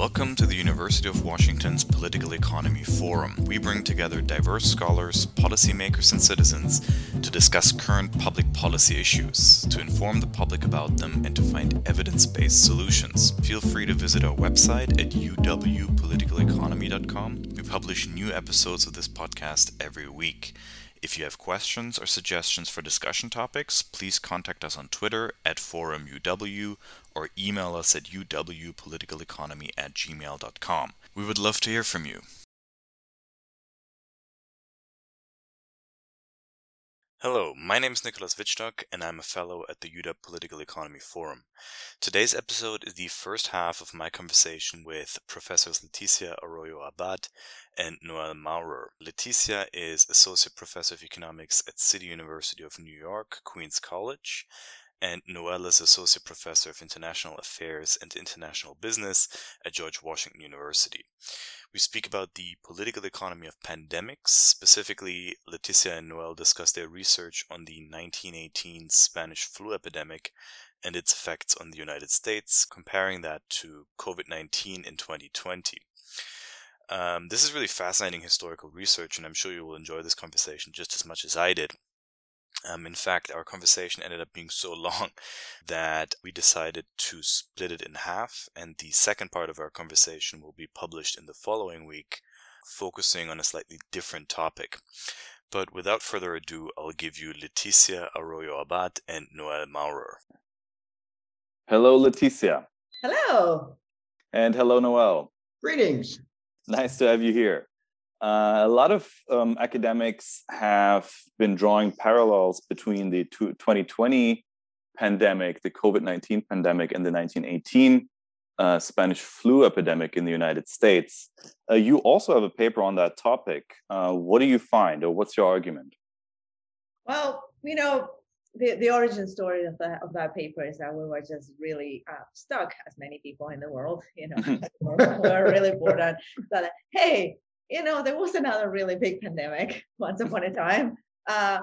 Welcome to the University of Washington's Political Economy Forum. We bring together diverse scholars, policymakers, and citizens to discuss current public policy issues, to inform the public about them, and to find evidence based solutions. Feel free to visit our website at uwpoliticaleconomy.com. We publish new episodes of this podcast every week. If you have questions or suggestions for discussion topics, please contact us on Twitter at ForumUW or email us at uwpoliticaleconomy at gmail.com. We would love to hear from you. Hello, my name is Nicholas Wittstock, and I'm a fellow at the UW Political Economy Forum. Today's episode is the first half of my conversation with Professors Leticia Arroyo Abad and Noel Maurer. Leticia is Associate Professor of Economics at City University of New York, Queens College, and Noel is Associate Professor of International Affairs and International Business at George Washington University. We speak about the political economy of pandemics. Specifically, Leticia and Noel discuss their research on the 1918 Spanish flu epidemic and its effects on the United States, comparing that to COVID 19 in 2020. Um, this is really fascinating historical research, and I'm sure you will enjoy this conversation just as much as I did. Um, in fact, our conversation ended up being so long that we decided to split it in half, and the second part of our conversation will be published in the following week, focusing on a slightly different topic. But without further ado, I'll give you Leticia Arroyo Abad and Noel Maurer. Hello, Leticia. Hello. And hello, Noel. Greetings. Nice to have you here. Uh, a lot of um, academics have been drawing parallels between the 2020 pandemic, the COVID 19 pandemic, and the 1918 uh, Spanish flu epidemic in the United States. Uh, you also have a paper on that topic. Uh, what do you find, or what's your argument? Well, you know, the, the origin story of that of that paper is that we were just really uh, stuck, as many people in the world, you know, we were really bored and thought, hey, you know, there was another really big pandemic once upon a time. Uh,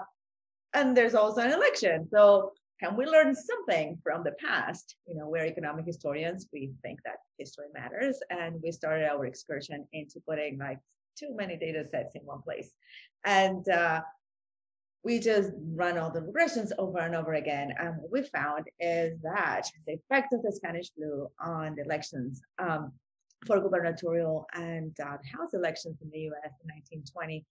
and there's also an election. So can we learn something from the past? You know, we're economic historians. We think that history matters. And we started our excursion into putting like too many data sets in one place. And uh, we just run all the regressions over and over again. And what we found is that the effect of the Spanish flu on the elections um, for gubernatorial and uh, House elections in the U.S. in 1920,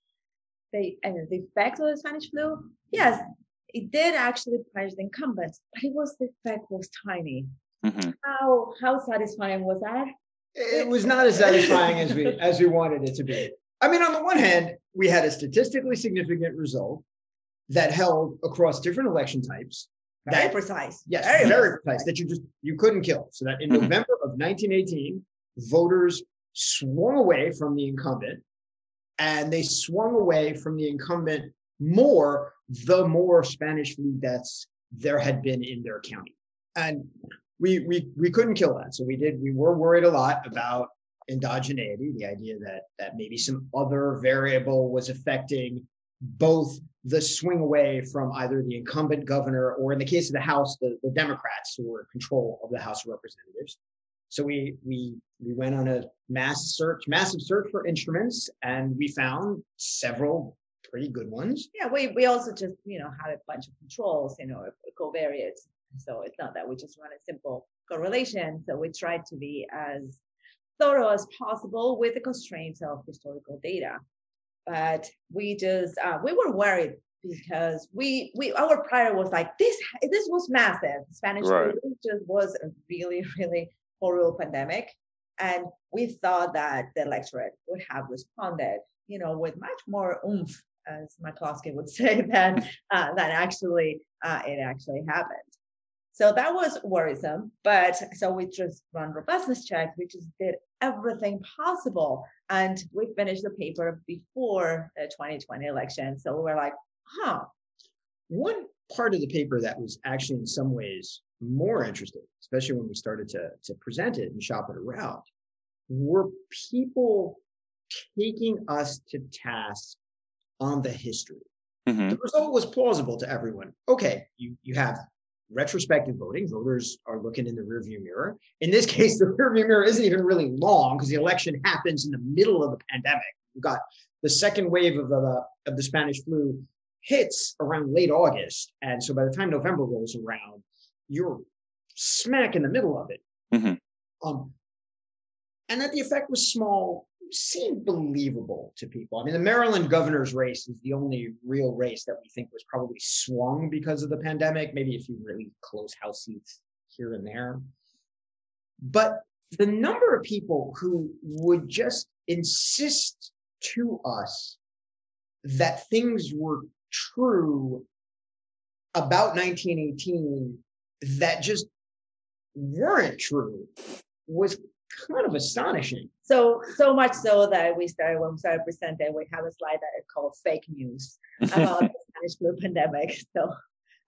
they and the effect of the Spanish flu, yes, it did actually punish the incumbents, but it was the effect was tiny. Mm-hmm. How how satisfying was that? It was not as satisfying as we as we wanted it to be. I mean, on the one hand, we had a statistically significant result that held across different election types. Very that, precise. Yes, very, very precise. That you just you couldn't kill. So that in mm-hmm. November of 1918, voters swung away from the incumbent and they swung away from the incumbent more the more Spanish flu deaths there had been in their county. And we we we couldn't kill that. So we did we were worried a lot about endogeneity, the idea that that maybe some other variable was affecting both the swing away from either the incumbent governor or in the case of the House, the, the Democrats who were in control of the House of Representatives. So we we we went on a mass search, massive search for instruments, and we found several pretty good ones. Yeah, we we also just you know had a bunch of controls, you know, covariates. So it's not that we just run a simple correlation. So we tried to be as thorough as possible with the constraints of historical data. But we just uh, we were worried because we we our prior was like this this was massive. Spanish right. just was a really really horrible pandemic. And we thought that the electorate would have responded, you know, with much more oomph, as McCloskey would say, than uh, than actually uh, it actually happened. So that was worrisome. But so we just run robustness checks. We just did everything possible, and we finished the paper before the 2020 election. So we were like, huh. One part of the paper that was actually in some ways more interesting, especially when we started to, to present it and shop it around, were people taking us to task on the history. Mm-hmm. The result was plausible to everyone. Okay, you, you have retrospective voting. Voters are looking in the rearview mirror. In this case, the rearview mirror isn't even really long because the election happens in the middle of the pandemic. We've got the second wave of the of the Spanish flu hits around late August, and so by the time November rolls around, you're smack in the middle of it. Mm-hmm. Um, and that the effect was small seemed believable to people. I mean, the Maryland governor's race is the only real race that we think was probably swung because of the pandemic, maybe a few really close house seats here and there. But the number of people who would just insist to us that things were true about 1918 that just weren't true was kind of astonishing. So so much so that we started when we started presenting, we have a slide that called fake news about the Spanish flu pandemic. So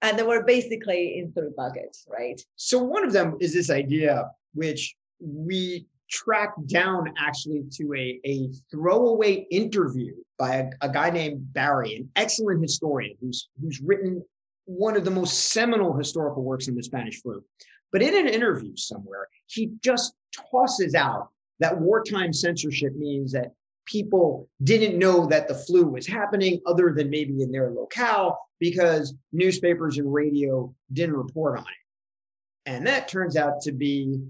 and they were basically in three buckets, right? So one of them is this idea which we tracked down actually to a, a throwaway interview by a, a guy named Barry, an excellent historian who's who's written one of the most seminal historical works in the Spanish flu. But in an interview somewhere, he just tosses out that wartime censorship means that people didn't know that the flu was happening other than maybe in their locale because newspapers and radio didn't report on it. And that turns out to be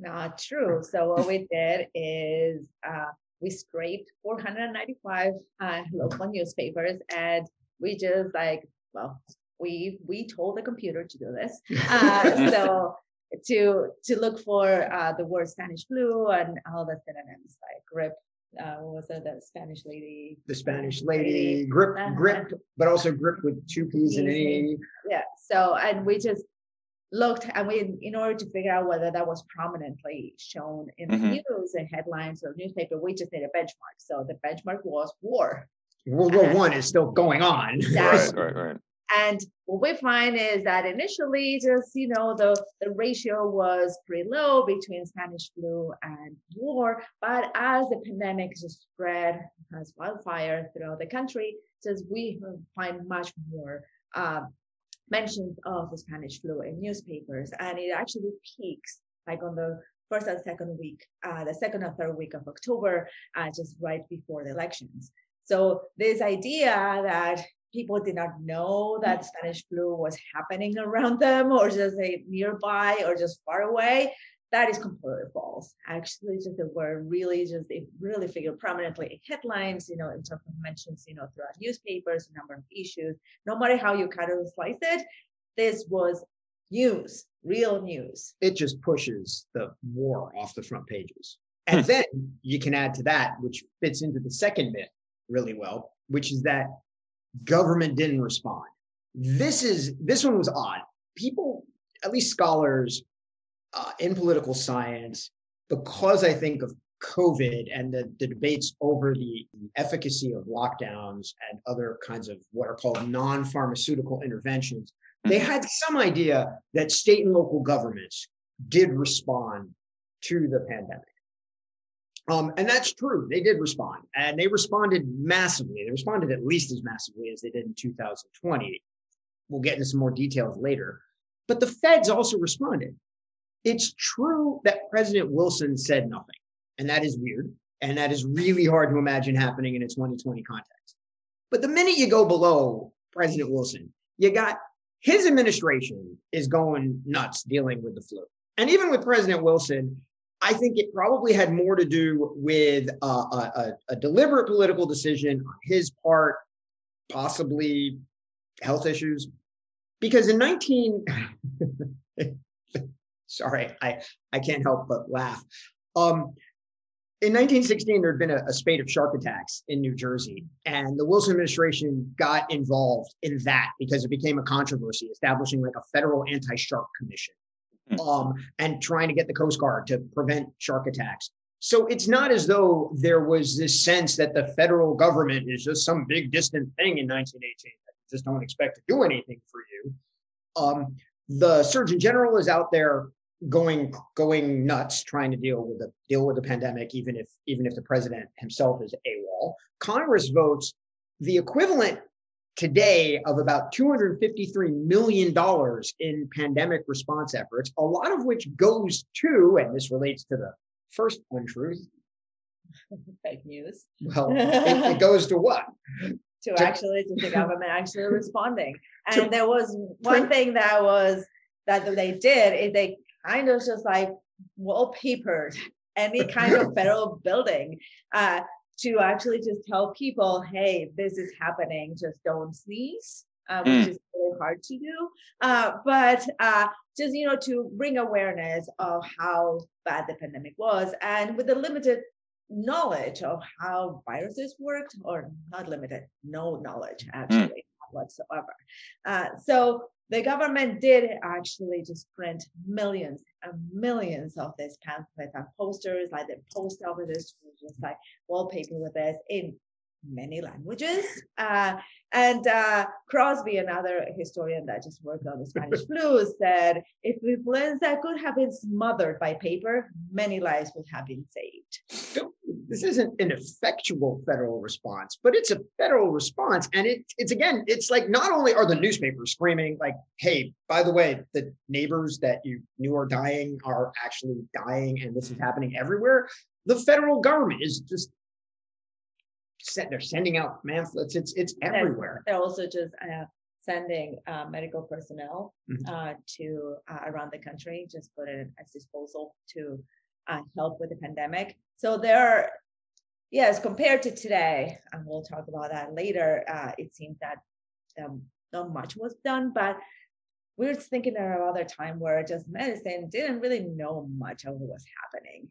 not true. So what we did is uh, we scraped 495 uh, local newspapers and we just like, well, we we told the computer to do this. Uh, so to to look for uh, the word Spanish flu and all the synonyms like grip. Uh, what was it? The Spanish lady. The Spanish lady, grip, uh-huh. grip, but also grippe with two P's and an E. Yeah. So and we just looked and we in order to figure out whether that was prominently shown in mm-hmm. the news and headlines or newspaper, we just did a benchmark. So the benchmark was war. World War One is still going on. Exactly. Right, right, right. And what we find is that initially, just you know, the, the ratio was pretty low between Spanish flu and war. But as the pandemic just spread as wildfire throughout the country, just we find much more uh, mentions of the Spanish flu in newspapers, and it actually peaks like on the first and second week, uh, the second and third week of October, uh, just right before the elections. So this idea that people did not know that mm. Spanish flu was happening around them or just say nearby or just far away. That is completely false. Actually, just they were really just it really figured prominently in headlines, you know, in terms of mentions, you know, throughout newspapers, a number of issues. No matter how you kind of slice it, this was news, real news. It just pushes the war off the front pages. And then you can add to that, which fits into the second myth really well, which is that government didn't respond. This is this one was odd. People, at least scholars uh, in political science, because I think of COVID and the, the debates over the efficacy of lockdowns and other kinds of what are called non-pharmaceutical interventions, they had some idea that state and local governments did respond to the pandemic. Um, and that's true. They did respond, and they responded massively. They responded at least as massively as they did in 2020. We'll get into some more details later. But the feds also responded. It's true that President Wilson said nothing, and that is weird. And that is really hard to imagine happening in a 2020 context. But the minute you go below President Wilson, you got his administration is going nuts dealing with the flu. And even with President Wilson, I think it probably had more to do with uh, a, a, deliberate political decision on his part, possibly health issues. Because in 19, sorry, I, I can't help but laugh. Um, in 1916, there had been a, a, spate of shark attacks in New Jersey, and the Wilson administration got involved in that because it became a controversy, establishing like a federal anti-shark commission Hmm. Um, and trying to get the Coast Guard to prevent shark attacks. So it's not as though there was this sense that the federal government is just some big distant thing in 1918 that just don't expect to do anything for you. Um, the Surgeon General is out there going going nuts trying to deal with the deal with the pandemic, even if even if the president himself is AWOL. Congress votes the equivalent today of about $253 million in pandemic response efforts, a lot of which goes to, and this relates to the first untruth. Fake news. Well, it, it goes to what? To, to actually, to the government actually responding. And there was one thing that was that they did is they kind of just like wallpapered any kind of federal building uh, to actually just tell people, hey, this is happening, just don't sneeze. Uh, which mm. is really hard to do, uh, but uh, just you know to bring awareness of how bad the pandemic was, and with the limited knowledge of how viruses worked, or not limited, no knowledge mm. actually mm. whatsoever. Uh, so the government did actually just print millions and millions of these pamphlets and posters, like the post offices, just like wallpaper with this in many languages. Uh, and uh, Crosby, another historian that just worked on the Spanish flu, said if the influenza could have been smothered by paper, many lives would have been saved. This isn't an effectual federal response, but it's a federal response. And it, it's again, it's like not only are the newspapers screaming, like, hey, by the way, the neighbors that you knew are dying are actually dying, and this is happening everywhere. The federal government is just they're sending out pamphlets. It's it's everywhere. They're also just uh, sending uh, medical personnel mm-hmm. uh, to uh, around the country, just put it at disposal to uh, help with the pandemic. So there, are, yes, compared to today, and we'll talk about that later. Uh, it seems that um, not much was done, but we were thinking of another time where just medicine didn't really know much of what was happening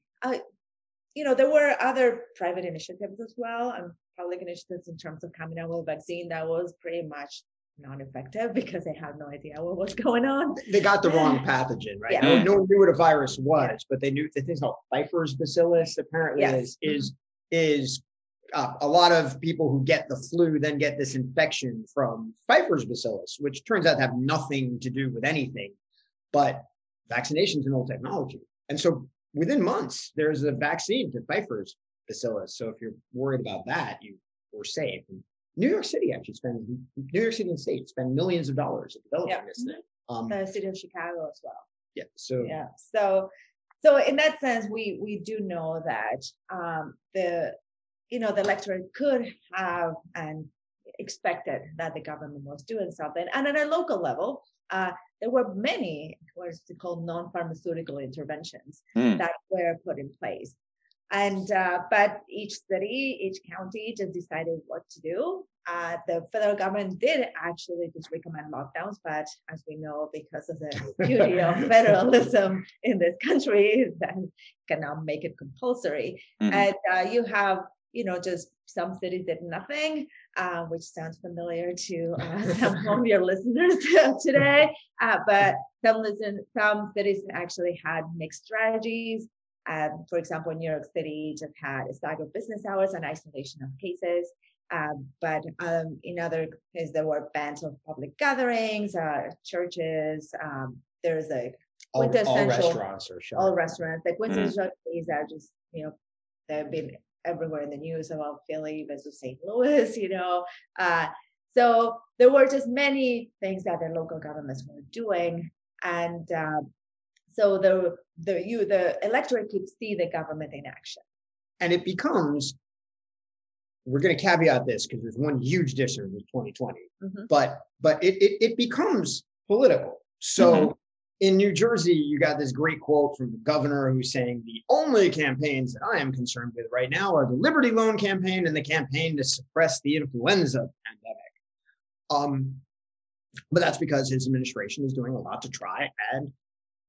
you know, there were other private initiatives as well, and public initiatives in terms of coming out with a vaccine that was pretty much non-effective because they had no idea what was going on. They got the wrong pathogen, right? Yeah. No, no one knew what a virus was, yeah. but they knew the thing called Pfeiffer's bacillus apparently yes. is is mm-hmm. is uh, a lot of people who get the flu then get this infection from Pfeiffer's bacillus, which turns out to have nothing to do with anything, but vaccination's an old technology. And so within months, there's a vaccine to Pfeiffer's bacillus. So if you're worried about that, you were safe. And New York City actually spends New York City and state spend millions of dollars developing yeah. this thing. Um, the city of Chicago as well. Yeah. So yeah. So so in that sense, we we do know that um, the you know the electorate could have and expected that the government was doing something, and at a local level, uh, there were many what's called non-pharmaceutical interventions mm. that were put in place and uh, but each city each county just decided what to do uh, the federal government did actually just recommend lockdowns but as we know because of the beauty of federalism in this country that cannot make it compulsory mm-hmm. and uh, you have you know just some cities did nothing uh, which sounds familiar to uh, some of your listeners today. Uh, but some listen, some cities actually had mixed strategies. Um, for example, New York City just had a staggered business hours and isolation of cases. Um, but um, in other cases, there were bans of public gatherings, uh, churches. Um, there's a all, all restaurants or all restaurants. Like quintessential mm. cases are just you know they've been everywhere in the news about Philly versus St. Louis, you know. Uh, so there were just many things that the local governments were doing, and um, so the the you the electorate could see the government in action. And it becomes we're going to caveat this because there's one huge difference with 2020, mm-hmm. but but it, it, it becomes political. So mm-hmm in New Jersey, you got this great quote from the governor who's saying the only campaigns that I am concerned with right now are the Liberty Loan campaign and the campaign to suppress the influenza pandemic. Um, but that's because his administration is doing a lot to try and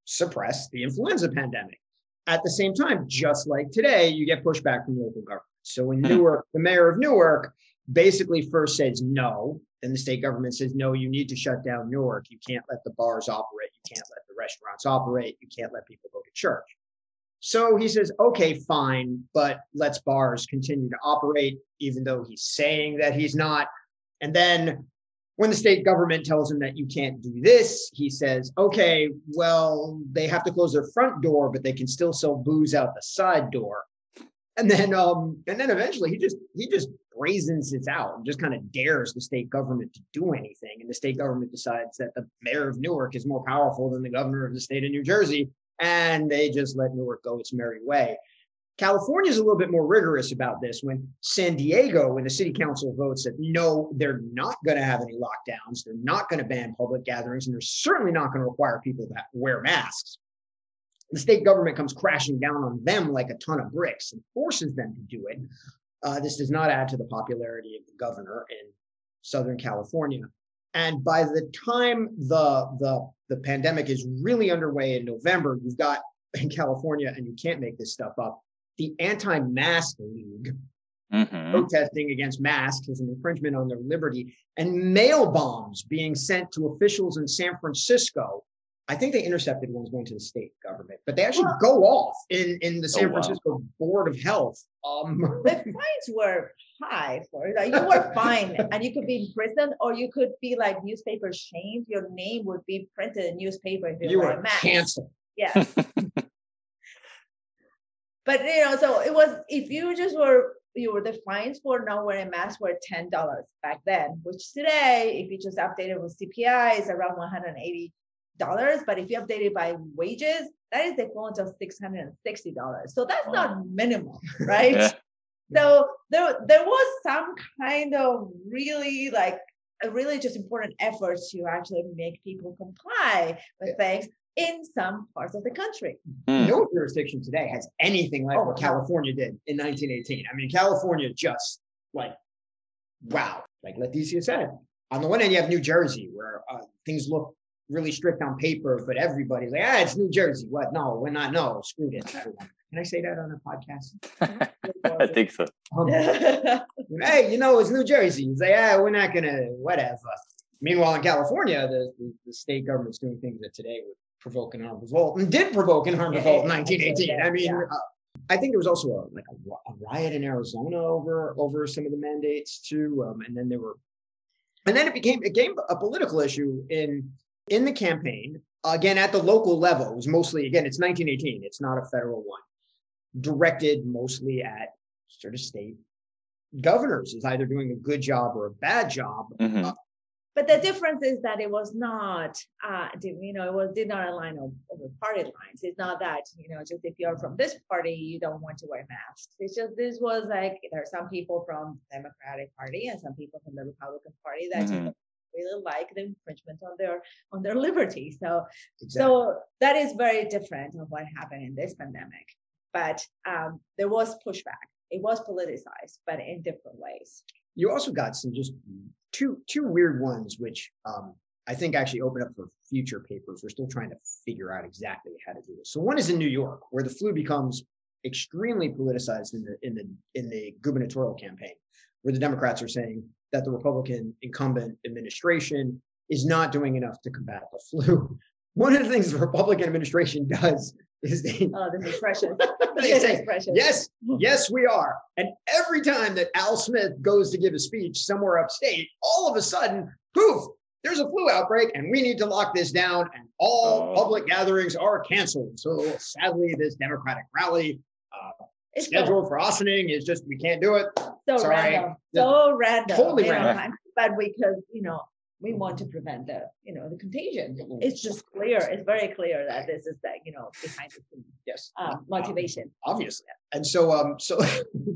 suppress the influenza pandemic. At the same time, just like today, you get pushback from local government. So in hmm. Newark, the mayor of Newark basically first says no, then the state government says no, you need to shut down Newark. You can't let the bars operate. You can't let the restaurants operate. You can't let people go to church. So he says, okay, fine, but let's bars continue to operate, even though he's saying that he's not. And then when the state government tells him that you can't do this, he says, okay, well, they have to close their front door, but they can still sell booze out the side door. and then um and then eventually he just he just brazens it out and just kind of dares the state government to do anything and the state government decides that the mayor of newark is more powerful than the governor of the state of new jersey and they just let newark go its merry way california is a little bit more rigorous about this when san diego when the city council votes that no they're not going to have any lockdowns they're not going to ban public gatherings and they're certainly not going to require people to wear masks the state government comes crashing down on them like a ton of bricks and forces them to do it. Uh, this does not add to the popularity of the governor in Southern California. And by the time the the the pandemic is really underway in November, you've got in California, and you can't make this stuff up, the anti-mask league Mhm. protesting against masks as an infringement on their liberty, and mail bombs being sent to officials in San Francisco. I think they intercepted ones going to the state government, but they actually Well- go off in, in the San Oh, wow. Francisco Board of Health. Um, the fines were high for it. Like you were fined and you could be in prison or you could be like newspaper shamed. Your name would be printed in newspaper if you, you were a canceled. Yeah. but you know, so it was if you just were you were the fines for not wearing a mask were ten dollars back then, which today, if you just update it with CPI, is around one hundred and eighty dollars. But if you update it by wages, that is the equivalent of six hundred and sixty dollars. So that's not minimum, right? Yeah. So there, there was some kind of really like a really just important effort to actually make people comply with things in some parts of the country. Hmm. No jurisdiction today has anything like Oh, what. California did in 1918. I mean, California just like, wow. Like Leticia said, on the one hand, you have New Jersey where uh, things look really strict on paper, but everybody's like, ah, it's New Jersey. What? No, we're not. No, screw this. everyone. Can I say that on a podcast? I think so. Um, hey, you know, it's New Jersey. You say, ah, we're not gonna, whatever. Meanwhile, in California, the, the, the state government's doing things that today would provoke an armed revolt and did provoke an armed Yeah, revolt in 1918. yeah, I mean, yeah. uh, I think there was also a, like a, a riot in Arizona over over some of the mandates too, um, and then there were, and then it became it became a political issue in in the campaign again at the local level. It was mostly again it's 1918. It's not a federal one, directed mostly at sort of state governors is either doing a good job or a bad job. Mhm. But the difference is that it was not, uh, you know, it was did not align over party lines. It's not that, you know, just if you're from this party, you don't want to wear masks. It's just this was like there are some people from the Democratic Party and some people from the Republican Party that just Mhm. really like the infringement on their on their liberty. So Exactly. So that is very different of what happened in this pandemic. But um, there was pushback. It was politicized, but in different ways. You also got some just two two weird ones, which um, I think actually open up for future papers. We're still trying to figure out exactly how to do this. So one is in New York, where the flu becomes extremely politicized in the in the in the gubernatorial campaign, where the Democrats are saying that the Republican incumbent administration is not doing enough to combat the flu. One of the things the Republican administration does is they Oh, this is precious. They This say, is precious. Yes, yes, we are. And every time that Al Smith goes to give a speech somewhere upstate, all of a sudden, poof, there's a flu outbreak and we need to lock this down and all Oh. public gatherings are canceled. So sadly, this Democratic rally uh, It's so, scheduled for Ossining is just, we can't do it. so sorry. random. So random. Totally you know, random. But because, you know, we want to prevent the, you know, the contagion. It's just clear. It's very clear that this is that you know, behind the scenes Yes. um, motivation. obviously. And so, um, so,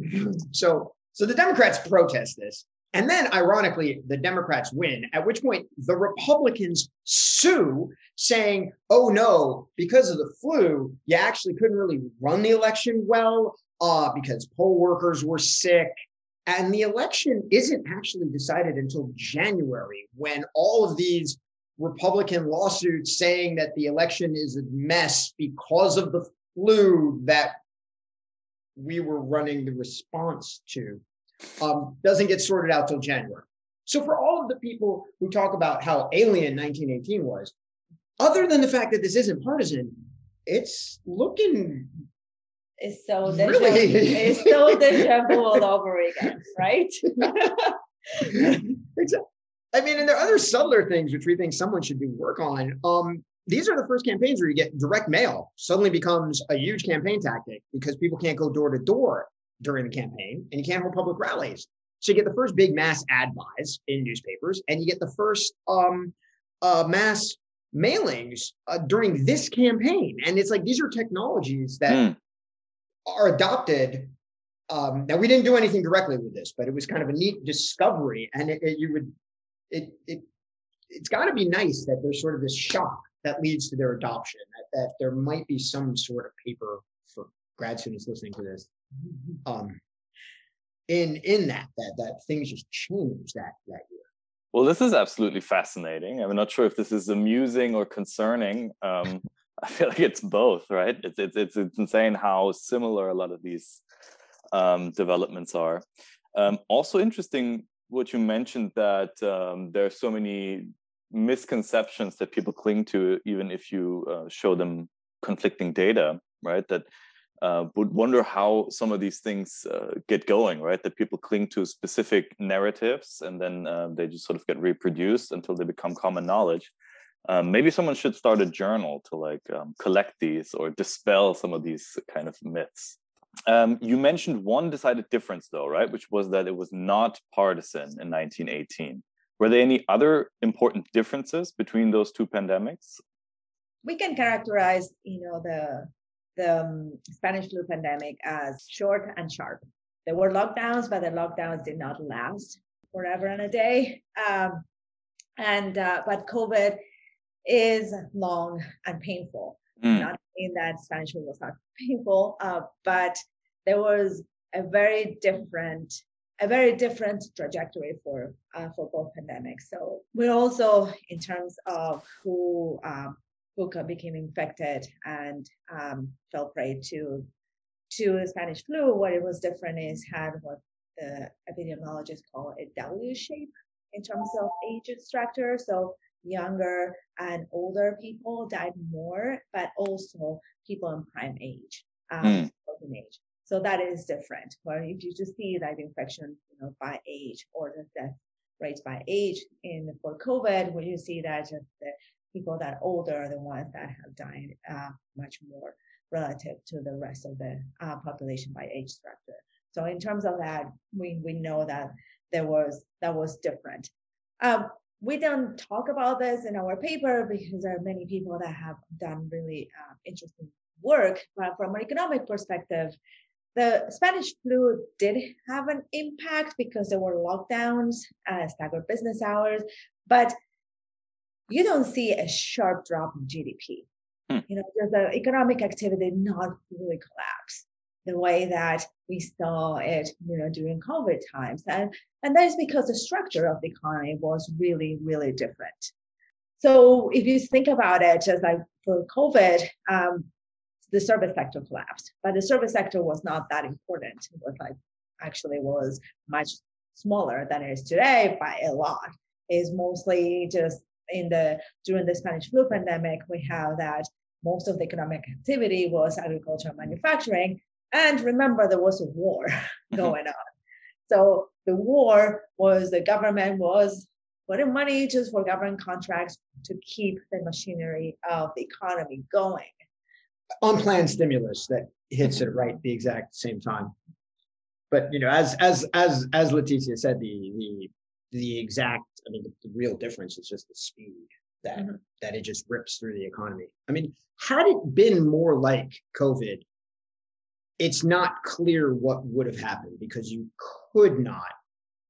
so, so the Democrats protest this, and then ironically, the Democrats win. At which point, the Republicans sue, saying, "Oh no, because of the flu, you actually couldn't really run the election well, uh, because poll workers were sick." And the election isn't actually decided until January, when all of these Republican lawsuits saying that the election is a mess because of the flu that we were running the response to um, doesn't get sorted out till January. So for all of the people who talk about how alien 1918 was, other than the fact that this isn't partisan, it's looking It's so deja, Really? it's so deja vu all over again, right? Exactly. I mean, and there are other subtler things which we think someone should do work on. Um, these are the first campaigns where you get direct mail suddenly becomes a huge campaign tactic because people can't go door to door. during the campaign, and you can't hold public rallies. So you get the first big mass ad buys in newspapers, and you get the first um, uh, mass mailings uh, during this campaign. And it's like these are technologies that mm. Are adopted. Um, now we didn't do anything directly with this, but it was kind of a neat discovery, and it, it you would it it it's got to be nice that there's sort of this shock that leads to their adoption. That, that there might be some sort of paper for grad students listening to this. Um, in in that that that things just changed that that year. Well, this is absolutely fascinating. I'm not sure if this is amusing or concerning. Um, I feel like it's both, right? It's it's it's, insane how similar a lot of these um, developments are. Um, also interesting what you mentioned that um, there are so many misconceptions that people cling to, even if you uh, show them conflicting data, right? That uh, would wonder how some of these things uh, get going, right? That people cling to specific narratives and then uh, they just sort of get reproduced until they become common knowledge. Um, maybe someone should start a journal to like um, collect these or dispel some of these kind of myths. Um, you mentioned one decided difference, though, right? Which was that it was not partisan in 1918. Were there any other important differences between those two pandemics? We can characterize, you know, the the um, Spanish flu pandemic as short and sharp. There were lockdowns, but the lockdowns did not last forever and a day. Um, and uh, but COVID is long and painful. Mm. Not in that Spanish flu was not painful, uh, but there was a very different a very different trajectory for uh, for both pandemics. So we're also in terms of who um, Buca became infected and um, fell prey to to the Spanish flu. What it was different is had what the epidemiologists call a W shape in terms of age structure. So younger and older people died more, but also people in prime age, um, mm. age. So that is different. Where if you just see that infection, you know, by age or the death rates by age in for COVID, where you see that just the people that older are the ones that have died uh, much more relative to the rest of the uh, population by age structure. So in terms of that, we, we know that there was that was different. Um, we don't talk about this in our paper because there are many people that have done really uh, interesting work. But from an economic perspective, the Spanish flu did have an impact because there were lockdowns, uh, staggered business hours, but you don't see a sharp drop in GDP. Hmm. You know, the economic activity not really collapse the way that we saw it, you know, during COVID times. And, and that is because the structure of the economy was really, really different. So if you think about it, just like for COVID, um, the service sector collapsed, but the service sector was not that important. It was like actually was much smaller than it is today by a lot. Is mostly just in the during the Spanish flu pandemic, we have that most of the economic activity was agriculture and manufacturing. And remember, there was a war going on. So the war was the government was putting money just for government contracts to keep the machinery of the economy going. Unplanned stimulus that hits it right the exact same time. But you know, as as as as Leticia said, the the the exact i mean the, the real difference is just the speed that mm-hmm. that it just rips through the economy i mean had it been more like covid it's not clear what would have happened because you could not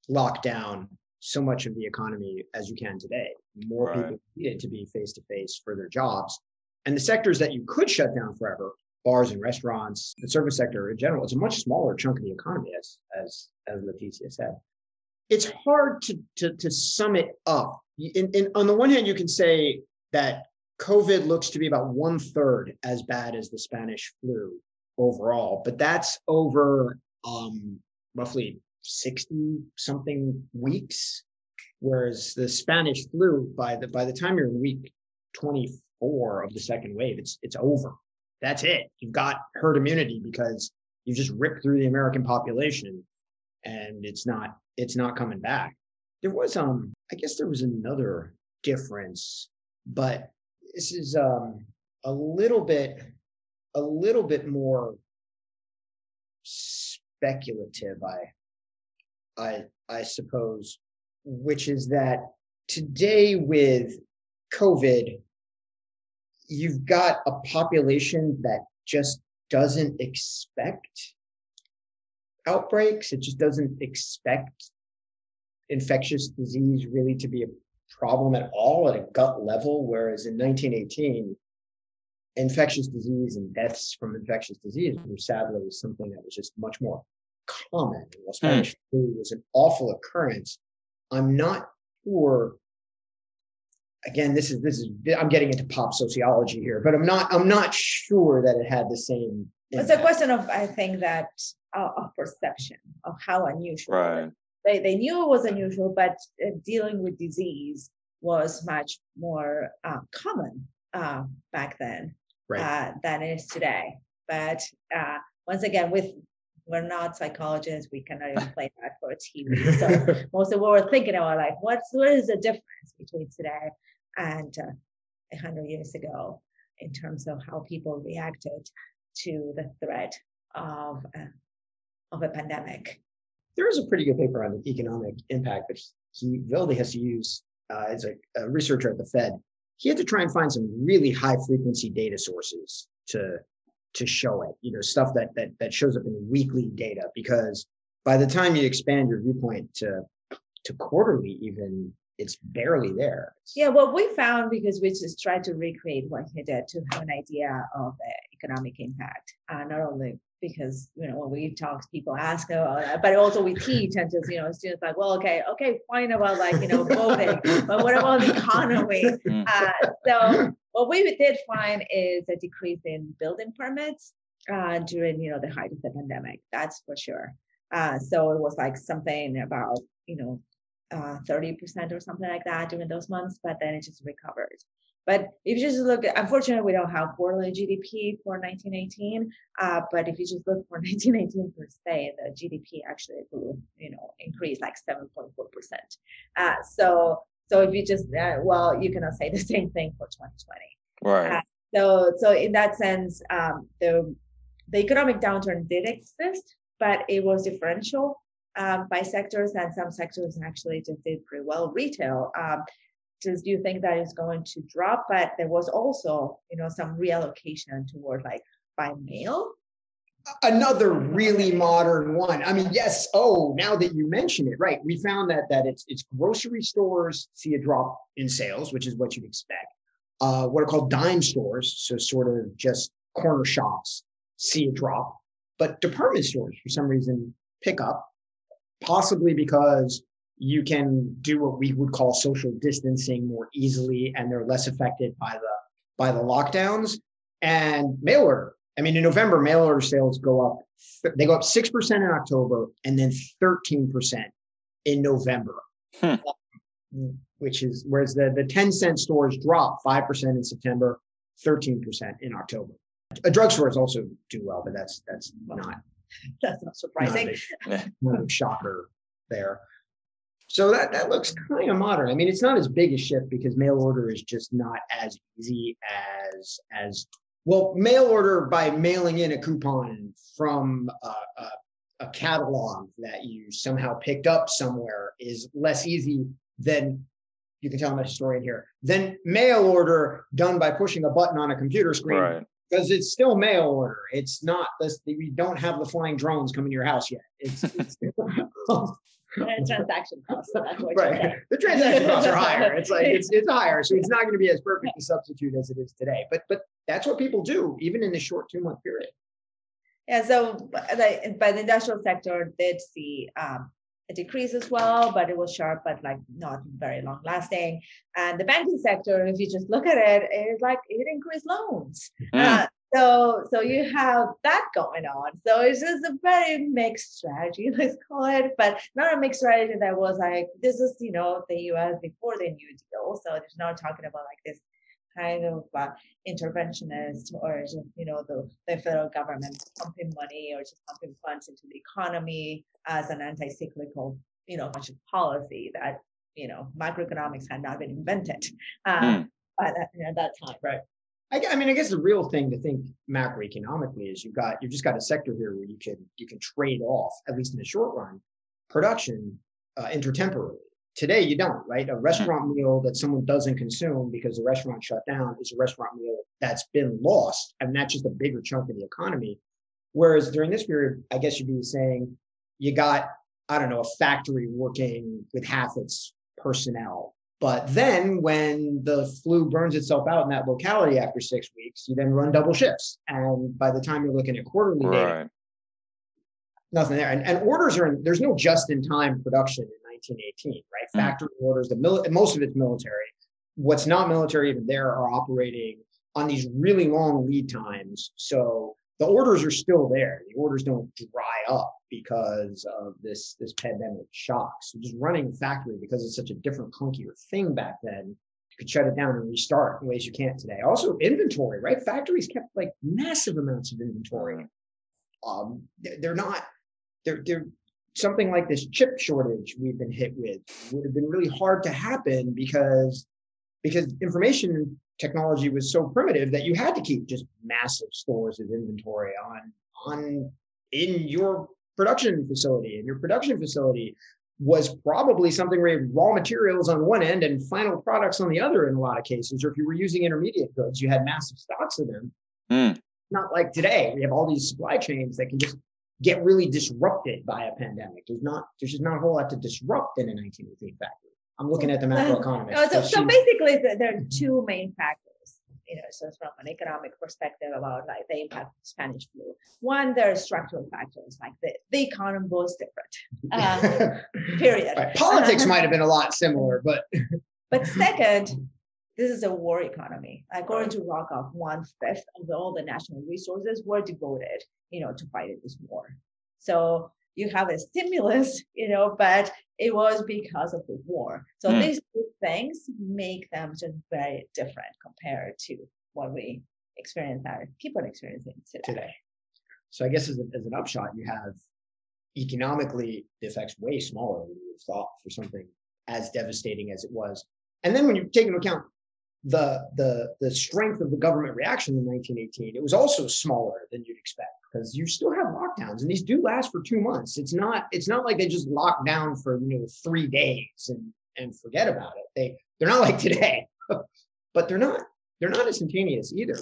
lock down so much of the economy as you can today more right. people needed to be face to face for their jobs and the sectors that you could shut down forever bars and restaurants the service sector in general it's a much smaller chunk of the economy as as as leticia said it's hard to, to, to sum it up. In, in, on the one hand, you can say that COVID looks to be about one third as bad as the Spanish flu overall, but that's over um, roughly 60 something weeks. Whereas the Spanish flu, by the by the time you're in week 24 of the second wave, it's it's over. That's it. You've got herd immunity because you just ripped through the American population and it's not it's not coming back. There was um I guess there was another difference, but this is um a little bit a little bit more speculative, I, I, I suppose, which is that today with COVID, you've got a population that just doesn't expect outbreaks. It just doesn't expect infectious disease really to be a problem at all at a gut level. Whereas in 1918, infectious disease and deaths from infectious disease were sadly something that was just much more common. While Spanish flu was an awful occurrence, I'm not sure. Again, this is this is I'm getting into pop sociology here, but I'm not I'm not sure that it had the same. It's a question of I think that uh, of perception of how unusual. Right. They they knew it was unusual, but uh, dealing with disease was much more uh, common uh, back then Right. uh, than it is today. But uh, once again, with we're not psychologists, we cannot even play that for a TV. So most of what we're thinking about, like, what's what is the difference between today and uh, a hundred years ago in terms of how people reacted to the threat of uh, of a pandemic? there is a pretty good paper on the economic impact, but he Velde has to use uh, as a, a researcher at the Fed. He had to try and find some really high frequency data sources to to show it. You know, stuff that that that shows up in weekly data because by the time you expand your viewpoint to to quarterly, even it's barely there. Yeah, what we found because we just tried to recreate what he did to have an idea of the economic impact, uh, not only because you know when we talk, people ask about that, but also we teach and just you know students like, well, okay, okay, fine about like you know voting, but what about the economy? Mm. Uh, so what we did find is a decrease in building permits uh, during you know the height of the pandemic. That's for sure. Uh, so it was like something about you know uh, 30% or something like that during those months, but then it just recovered. But if you just look at, unfortunately, we don't have quarterly GDP for 1918. Uh, but if you just look for 1918 per se, the GDP actually grew, you know, increased like 7.4%. Uh, so, so if you just, uh, well, you cannot say the same thing for 2020. Right. So, so in that sense, um, the the economic downturn did exist, but it was differential um, by sectors, and some sectors actually just did pretty well. Retail, um, just do you think that is going to drop? But there was also, you know, some reallocation toward like by mail. another really modern one. I mean, yes. Oh, now that you mention it, right? We found that that it's it's grocery stores see a drop in sales, which is what you'd expect. Uh, what are called dime stores, so sort of just corner shops, see a drop, but department stores for some reason pick up, possibly because you can do what we would call social distancing more easily, and they're less affected by the by the lockdowns and mail order. I mean, in November, mail order sales go up. They go up six percent in October, and then thirteen percent in November. Hmm. Which is whereas the the ten cent stores drop five percent in September, thirteen percent in October. A drugstores also do well, but that's that's not That's not surprising. not a, hmm, shocker there. So that that looks kind of modern. I mean, it's not as big a shift because mail order is just not as easy as as well. Mail order by mailing in a coupon from a, a, a catalog that you somehow picked up somewhere is less easy than you can tell I'm a historian here. Than mail order done by pushing a button on a computer screen Right. Because it's still mail order. It's not this. We don't have the flying drones coming to your house yet. It's, it's And transaction costs. so That's what you're right. The transaction costs are higher. It's like it's it's higher, so it's not going to be as perfect a substitute as it is today. But but that's what people do, even in the short two month period. Yeah, so but the, the industrial sector did see um, a decrease as well, but it was sharp, but like not very long lasting. And the banking sector, if you just look at it, it's like it increased loans. Mm. Uh, so so you have that going on. So it's just a very mixed strategy, let's call it, but not a mixed strategy that was like this is you know the U.S. before the New Deal. So there's not talking about like this kind of uh, interventionist or just you know the, the federal government pumping money or just pumping funds into the economy as an anti-cyclical you know bunch of policy that you know macroeconomics had not been invented uh, Mm. by that, at that time Right. I, I mean, I guess the real thing to think macroeconomically is you've got you've just got a sector here where you can you can trade off at least in the short run production uh, intertemporally. Today you don't, right? A hmm. restaurant meal that someone doesn't consume because the restaurant shut down is a restaurant meal that's been lost, and that's just a bigger chunk of the economy. Whereas during this period, I guess you'd be saying you got I don't know a factory working with half its personnel but then when the flu burns itself out in that locality after six weeks, you then run double shifts. And by the time you're looking at quarterly right. data, nothing there. And, and orders are in, there's no just in time production 1918, right? Mm. Factory orders, the mil- most of it's military. What's not military even there are operating on these really long lead times. So the orders are still there. The orders don't dry up because of this this pandemic shock. So just running a factory because it's such a different, clunkier thing back then, you could shut it down and restart in ways you can't today. Also, inventory, right? Factories kept like massive amounts of inventory. Um, they're not. They're they're something like this chip shortage we've been hit with would have been really hard to happen because because information technology was so primitive that you had to keep just massive stores of inventory on on in your production facility and your production facility was probably something where raw materials on one end and final products on the other in a lot of cases or if you were using intermediate goods you had massive stocks of them mm. not like today we have all these supply chains that can just get really disrupted by a pandemic there's not there's just not a whole lot to disrupt in a 1918 factory I'm looking at the macroeconomics. Uh, so, so basically, there are two main factors. You know, so from an economic perspective about like the impact of Spanish flu. One, there are structural factors like the, the economy was different. Uh, period. Right. Politics might have been a lot similar, but but second, this is a war economy. According to Rockoff, one fifth of all the national resources were devoted, you know, to fighting this war. So you have a stimulus, you know, but it was because of the war. So mm. these two things make them just very different compared to what we experience or keep on experiencing today. today. So I guess as, a, as an upshot, you have economically the effects way smaller than you would have thought for something as devastating as it was. And then when you take into account the the the strength of the government reaction in 1918, it was also smaller than you'd expect because you still have lockdowns and these do last for two months. It's not it's not like they just lock down for you know three days and and forget about it. They they're not like today, but they're not they're not instantaneous either.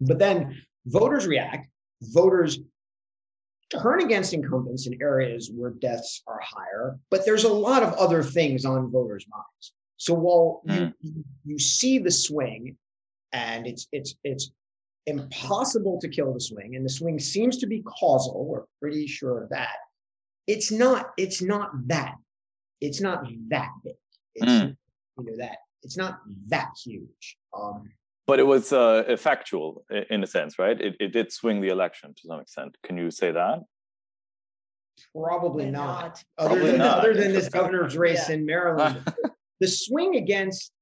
But then voters react. Voters turn against incumbents in areas where deaths are higher, but there's a lot of other things on voters' minds. So while mm. you, you see the swing, and it's it's it's impossible to kill the swing, and the swing seems to be causal. We're pretty sure of that. It's not. It's not that. It's not that big. It's mm. you know that. It's not that huge. Um, but it was uh, effectual in a sense, right? It, it did swing the election to some extent. Can you say that? Probably not. not. Other Probably than not. other than this governor's race yeah. in Maryland, the swing against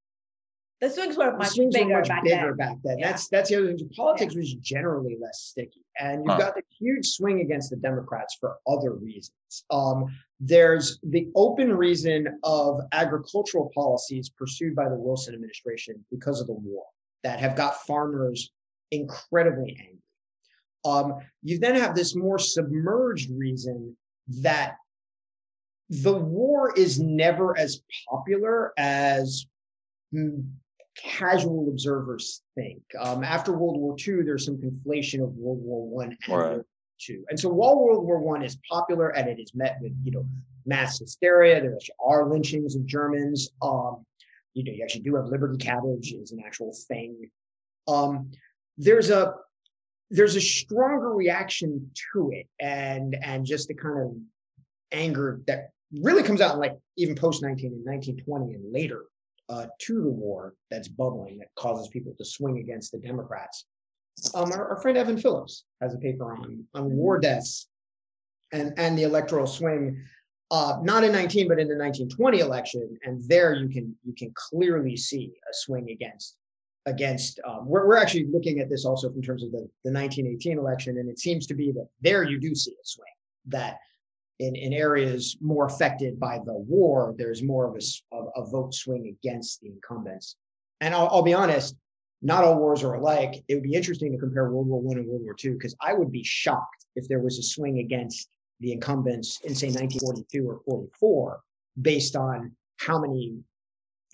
the swings were much swings bigger, were much back, bigger then. back then. Yeah. That's that's the other thing. Politics yeah. was generally less sticky, and you've huh. got the huge swing against the Democrats for other reasons. Um, there's the open reason of agricultural policies pursued by the Wilson administration because of the war that have got farmers incredibly angry. Um, you then have this more submerged reason that the war is never as popular as casual observers think. Um, after World War II, there's some conflation of World War One and right. World War II. And so while World War One is popular and it is met with, you know, mass hysteria, there actually are lynchings of Germans. Um, you know, you actually do have Liberty Cabbage is an actual thing. Um, there's a there's a stronger reaction to it and and just the kind of anger that really comes out in like even post 19 and 1920 and later uh, to the war that's bubbling that causes people to swing against the Democrats. Um, our, our, friend Evan Phillips has a paper on on war mm-hmm. deaths and and the electoral swing, uh, not in 19 but in the 1920 election, and there you can you can clearly see a swing against against. Um, we're we're actually looking at this also in terms of the the 1918 election, and it seems to be that there you do see a swing that in, in areas more affected by the war, there's more of a, a, a vote swing against the incumbents. And I'll, I'll, be honest, not all wars are alike. It would be interesting to compare World War One and World War Two because I would be shocked if there was a swing against the incumbents in say 1942 or 44 based on how many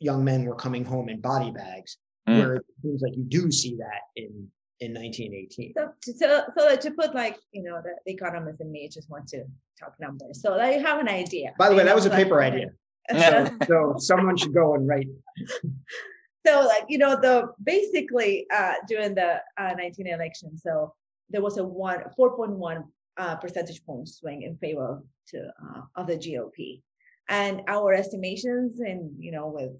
young men were coming home in body bags. Mm. Where it seems like you do see that in in 1918. So, so, so to put like, you know, the, the economist in me just want to talk numbers. So that you have an idea. By the way, that was a like- paper idea. Yeah. So someone should go and write. so like you know the basically uh during the uh 19 election so there was a one 4.1 uh percentage point swing in favor to uh, of the gop and our estimations and you know with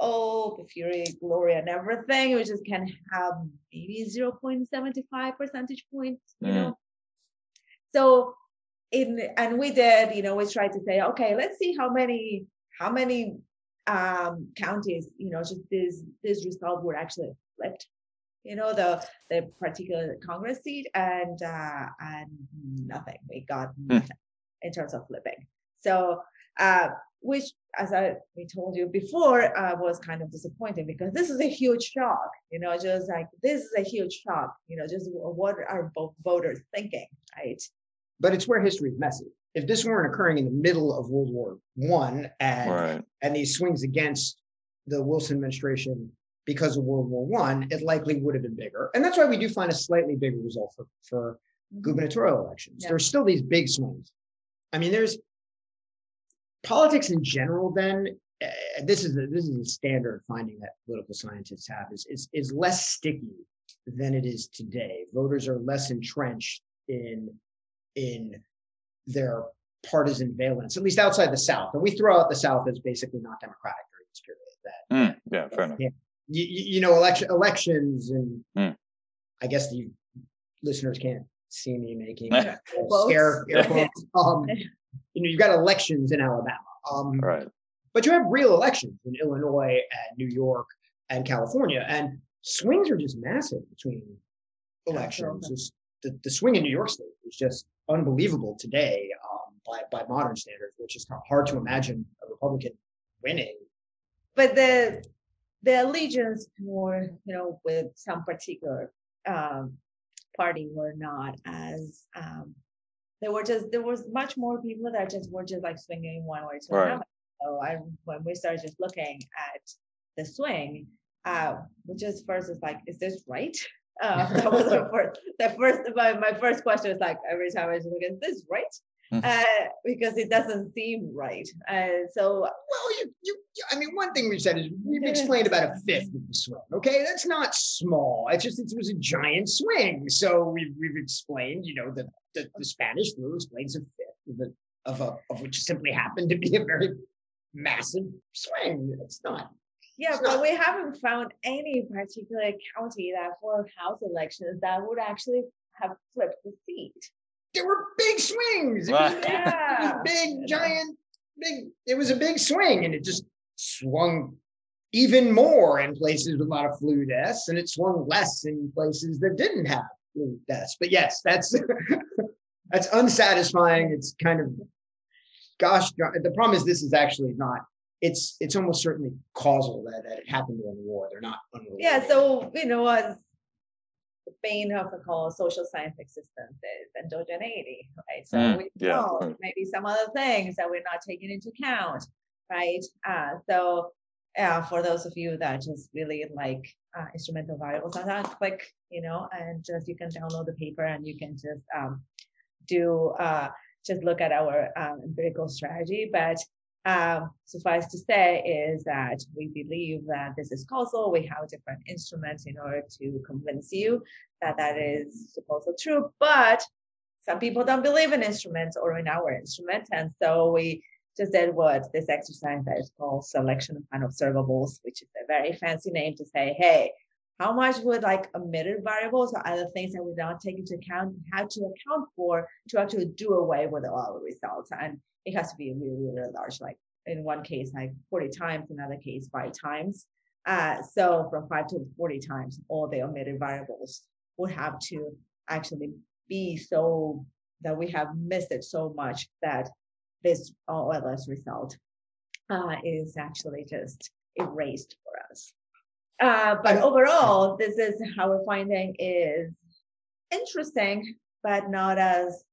oh the fury glory and everything we just can have maybe 0.75 percentage points you Mm. know so in and we did you know we tried to say okay let's see how many how many um, counties, you know, just this this result would actually flipped, you know, the the particular Congress seat, and uh, and nothing. We got nothing in terms of flipping. So, uh, which, as I we told you before, uh, was kind of disappointing because this is a huge shock. You know, just like this is a huge shock. You know, just what are both voters thinking, right? But it's where history is messy. If this weren't occurring in the middle of World War One and Right. and these swings against the Wilson administration because of World War One, it likely would have been bigger. And that's why we do find a slightly bigger result for, for gubernatorial elections. Yeah. There's still these big swings. I mean, there's politics in general. Then uh, this is a, this is a standard finding that political scientists have is, is is less sticky than it is today. Voters are less entrenched in in their partisan valence, at least outside the South. And we throw out the South as basically not democratic during this period. That Mm. Yeah, fair enough. you, you know election elections and Hmm. I guess the listeners can't see me making Yeah. Quotes. air, air quotes. Um, you know, you've got elections in Alabama, um, Right. but you have real elections in Illinois and New York and California, and swings are just massive between elections. Absolutely. It's- the, the swing in New York State is just unbelievable today um, by by modern standards, which is hard to imagine a Republican winning. but the the allegiance toward you know with some particular um, party were not as um, there were just there was much more people that just were just like swinging one way to Right. another. So I when we started just looking at the swing, uh, which is first is like, is this right? Uh, that was the first. The first my, my first question is like every time I just look, is this right? Mhm. Uh, because it doesn't seem right. Uh, so Well, you, you, you- I mean, one thing we've said is we've explained about a fifth of the swing. Okay, that's not small. It's just it was a giant swing. So we've we've explained, you know, the the, the Spanish flu explains a fifth of the of a of which simply happened to be a very massive swing. It's not. Yeah, It's but not- we haven't found any particular county that for House elections that would actually have flipped the seat. There were big swings. It was, Wow. it was Yeah. big, giant, big. It was a big swing, and it just swung even more in places with a lot of flu deaths, and it swung less in places that didn't have flu deaths. But yes, that's that's unsatisfying. It's kind of, gosh, the problem is this is actually not. It's it's almost certainly causal that, that it happened during the war. They're not unrelated. Yeah, so you know, as the bane of the call social science existence is endogeneity, right? So Mm, we yeah, know right. maybe some other things that we're not taking into account, right? Uh, so uh, for those of you that just really like uh, instrumental variables, on that, click, you know, and just you can download the paper and you can just um, do uh, just look at our um, empirical strategy. But um, suffice to say is that we believe that this is causal. We have different instruments in order to convince you that that is supposedly true. But some people don't believe in instruments or in our instrument, and so we just did what this exercise that is called selection of unobservables, which is a very fancy name to say, hey, how much would like omitted variables or other things that we don't take into account, how to account for to actually do away with all the results? And it has to be really, really large, like in one case, like 40 times, another case, five times. Uh, so from five to 40 times, all the omitted variables would have to actually be so that we have missed it so much that this OLS result uh, is actually just erased for us. Uh, but overall, this is how we're finding is interesting, but not as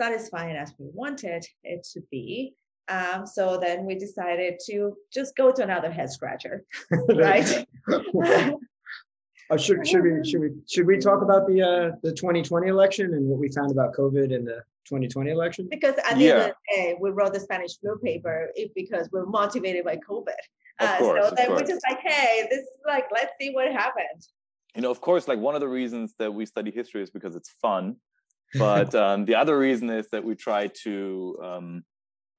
satisfying as we wanted it to be. Um, so then we decided to just go to another head scratcher, right? Uh, should should we should we should we talk about the uh, the 2020 election and what we found about COVID in the 2020 election? Because at the yeah. end of the day, we wrote the Spanish flu paper because we're motivated by COVID. Uh, course, so then we're just like, hey, this is like, let's see what happens. You know, of course, like one of the reasons that we study history is because it's fun. But um, the other reason is that we try to um,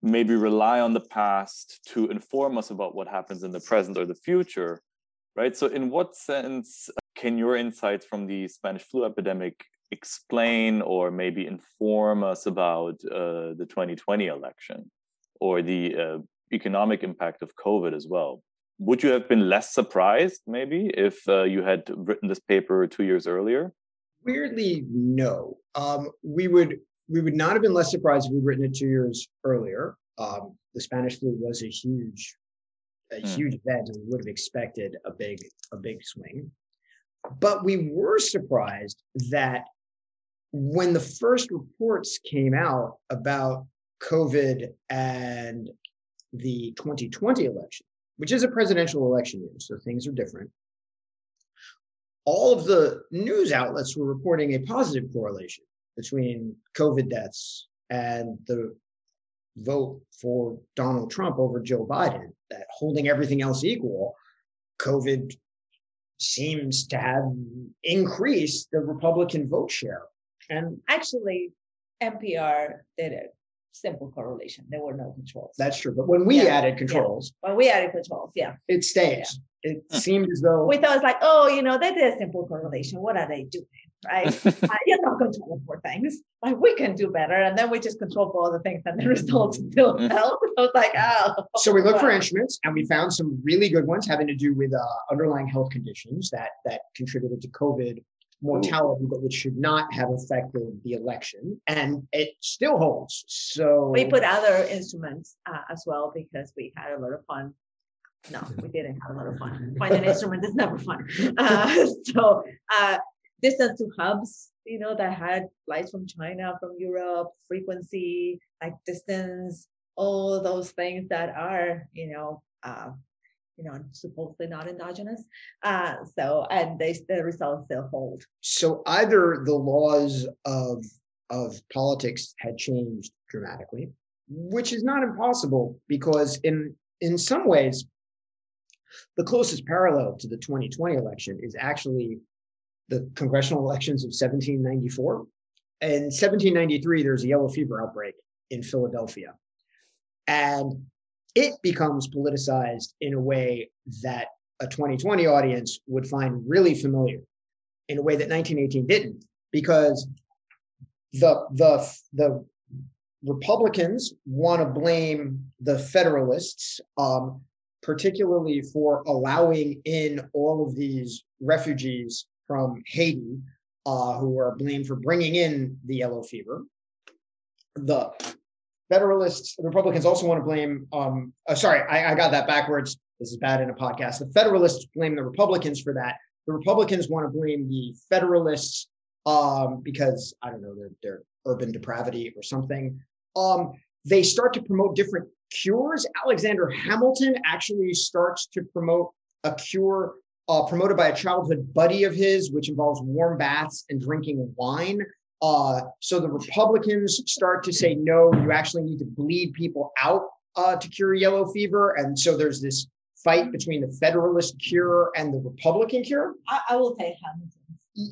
maybe rely on the past to inform us about what happens in the present or the future right so in what sense can your insights from the Spanish flu epidemic explain or maybe inform us about uh, the 2020 election or the uh, economic impact of COVID as well? Would you have been less surprised maybe if uh, you had written this paper two years earlier? Weirdly, no. Um, we would we would not have been less surprised if we'd written it two years earlier. Um, the Spanish flu was a huge, a mm. huge event, and we would have expected a big, a big swing. But we were surprised that when the first reports came out about COVID and the 2020 election, which is a presidential election year, so things are different, all of the news outlets were reporting a positive correlation between COVID deaths and the vote for Donald Trump over Joe Biden, that holding everything else equal, COVID seems to have increased the Republican vote share. And actually, NPR did it. Simple correlation. There were no controls. That's true. But when we yeah. added controls, yeah. when we added controls, yeah, it stays. Yeah. It seemed as though we thought it was like, oh, you know, they did a simple correlation. What are they doing? Right? uh, you're not controlling for things. Like we can do better, and then we just control for all the things, and the results still mm-hmm. help. I was like, oh. So we looked for instruments, and we found some really good ones having to do with uh, underlying health conditions that that contributed to COVID mortality, but which should not have affected the election, and it still holds. So we put other instruments uh, as well because we had a lot of fun no, we didn't have a lot of fun. Find an instrument is never fun. Uh, so uh, distance to hubs, you know, that had flights from China, from Europe, frequency, like distance, all those things that are, you know, uh, you know, supposedly not endogenous. Uh, so, and they, the results still hold. So either the laws of of politics had changed dramatically, which is not impossible because in in some ways, the closest parallel to the 2020 election is actually the congressional elections of 1794. In 1793, there's a yellow fever outbreak in Philadelphia. And it becomes politicized in a way that a 2020 audience would find really familiar in a way that 1918 didn't, because the, the, the Republicans want to blame the Federalists, um, particularly for allowing in all of these refugees from Haiti uh, who are blamed for bringing in the yellow fever. The Federalists, the Republicans also want to blame, um, uh, sorry, I, I got that backwards. This is bad in a podcast. The Federalists blame the Republicans for that. The Republicans want to blame the Federalists um, because, I don't know, they're, they're urban depravity or something. Um, they start to promote different cures. Alexander Hamilton actually starts to promote a cure uh, promoted by a childhood buddy of his, which involves warm baths and drinking wine. Uh, so the Republicans start to say, no, you actually need to bleed people out uh, to cure yellow fever. And so there's this fight between the Federalist cure and the Republican cure. I, I will take Hamilton's.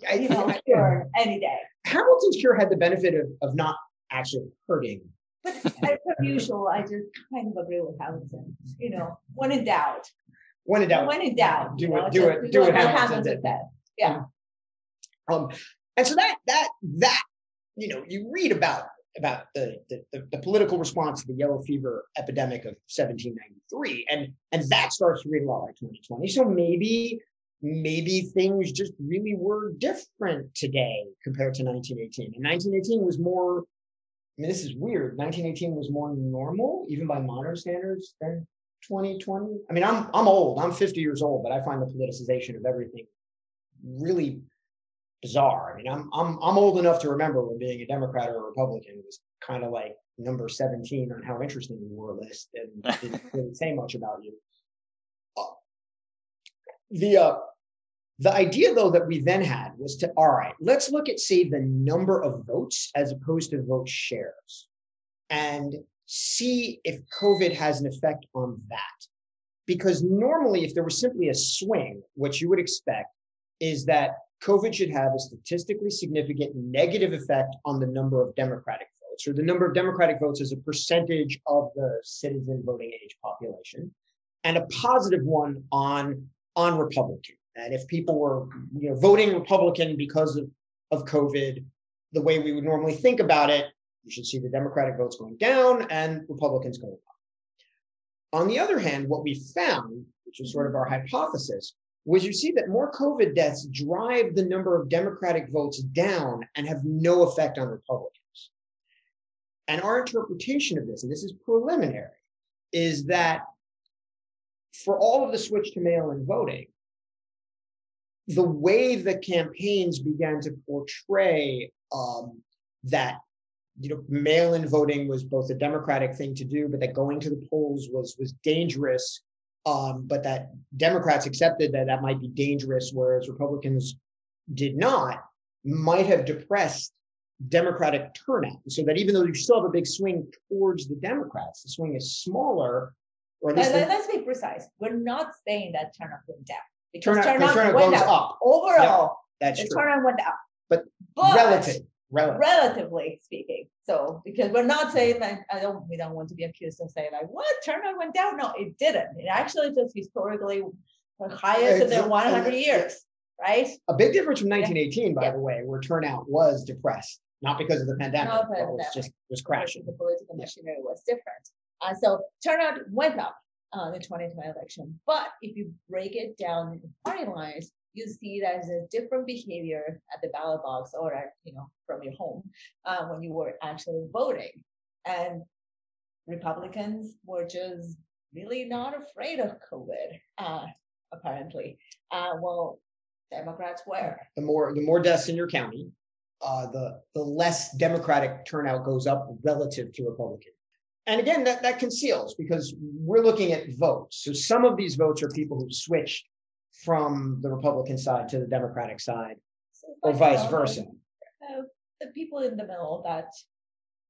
I, you know, cure any day. Hamilton's cure had the benefit of, of not actually hurting. But as usual, I just kind of agree with Hamilton. You know, when in doubt, when in doubt, when in doubt, do it, do it, do it. Happens with that. Yeah. Um, and so that that that you know you read about about the, the, the political response to the yellow fever epidemic of 1793 and and that starts to read a lot like 2020 so maybe maybe things just really were different today compared to 1918 and 1918 was more i mean this is weird 1918 was more normal even by modern standards than 2020. I mean, I'm I'm old. I'm 50 years old, but I find the politicization of everything really bizarre. I mean, I'm I'm I'm old enough to remember when being a Democrat or a Republican was kind of like number 17 on how interesting you were list and didn't really say much about you. Uh, the uh, the idea though that we then had was to all right, let's look at say the number of votes as opposed to vote shares and see if COVID has an effect on that. Because normally, if there was simply a swing, what you would expect is that COVID should have a statistically significant negative effect on the number of Democratic votes, or the number of Democratic votes as a percentage of the citizen voting age population, and a positive one on, on Republican. And if people were you know, voting Republican because of, of COVID, the way we would normally think about it, you should see the Democratic votes going down and Republicans going up. On the other hand, what we found, which is sort of our hypothesis, was you see that more COVID deaths drive the number of Democratic votes down and have no effect on Republicans. And our interpretation of this, and this is preliminary, is that for all of the switch to mail in voting, the way the campaigns began to portray um, that you know mail-in voting was both a democratic thing to do but that going to the polls was was dangerous um, but that democrats accepted that that might be dangerous whereas republicans did not might have depressed democratic turnout so that even though you still have a big swing towards the democrats the swing is smaller or let, us be precise we're not saying that turnout went down because turnout, turnout, turnout went up. up. overall yep, that's the true. turnout went up but, but relative Relative. relatively speaking. So because we're not saying that I don't we don't want to be accused of saying like what turnout went down. No, it didn't. It actually just historically the highest in their 100 years, right? A big difference from 1918, by yeah. the way, where turnout was depressed, not because of the pandemic, no, but it was just was crashing. The political machinery yeah. was different. Uh, so turnout went up uh, the 2020 election. But if you break it down into party lines, you see that as a different behavior at the ballot box or at, you know from your home uh, when you were actually voting. And republicans were just really not afraid of covid uh, apparently. Uh, well democrats were. The more the more deaths in your county uh, the the less democratic turnout goes up relative to republican. And again that, that conceals because we're looking at votes. So some of these votes are people who switched from the Republican side to the Democratic side, so or vice versa. Uh, the people in the middle that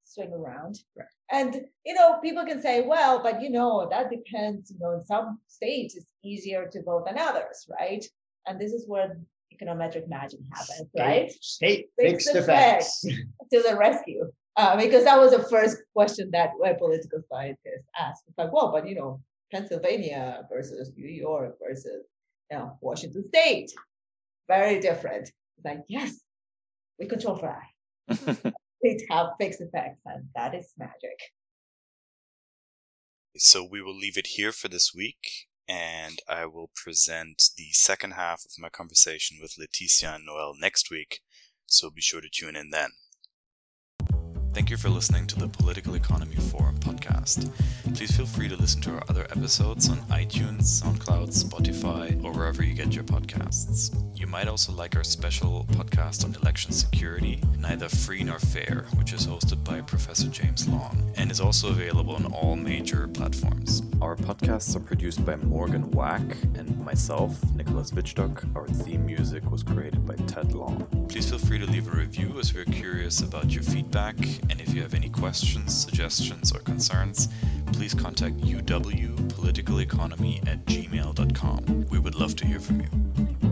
swing around. Right. And you know, people can say, well, but you know, that depends. You know, in some states it's easier to vote than others, right? And this is where econometric magic happens, state, right? State fixed effects to the rescue. Uh, because that was the first question that a political scientists asked. It's like, well, but you know, Pennsylvania versus New York versus you know, Washington State, very different. It's like, yes, we control for that. they have fixed effects, and that is magic. So we will leave it here for this week, and I will present the second half of my conversation with Leticia and Noel next week. So be sure to tune in then. Thank you for listening to the Political Economy Forum podcast. Please feel free to listen to our other episodes on iTunes, SoundCloud, Spotify, or wherever you get your podcasts. You might also like our special podcast on election security, Neither Free Nor Fair, which is hosted by Professor James Long and is also available on all major platforms. Our podcasts are produced by Morgan Wack and myself, Nicholas Wittstock. Our theme music was created by Ted Long. Please feel free to leave a review as we're curious about your feedback and if you have any questions, suggestions, or concerns, please contact uwpoliticaleconomy at gmail.com. We would love to hear from you.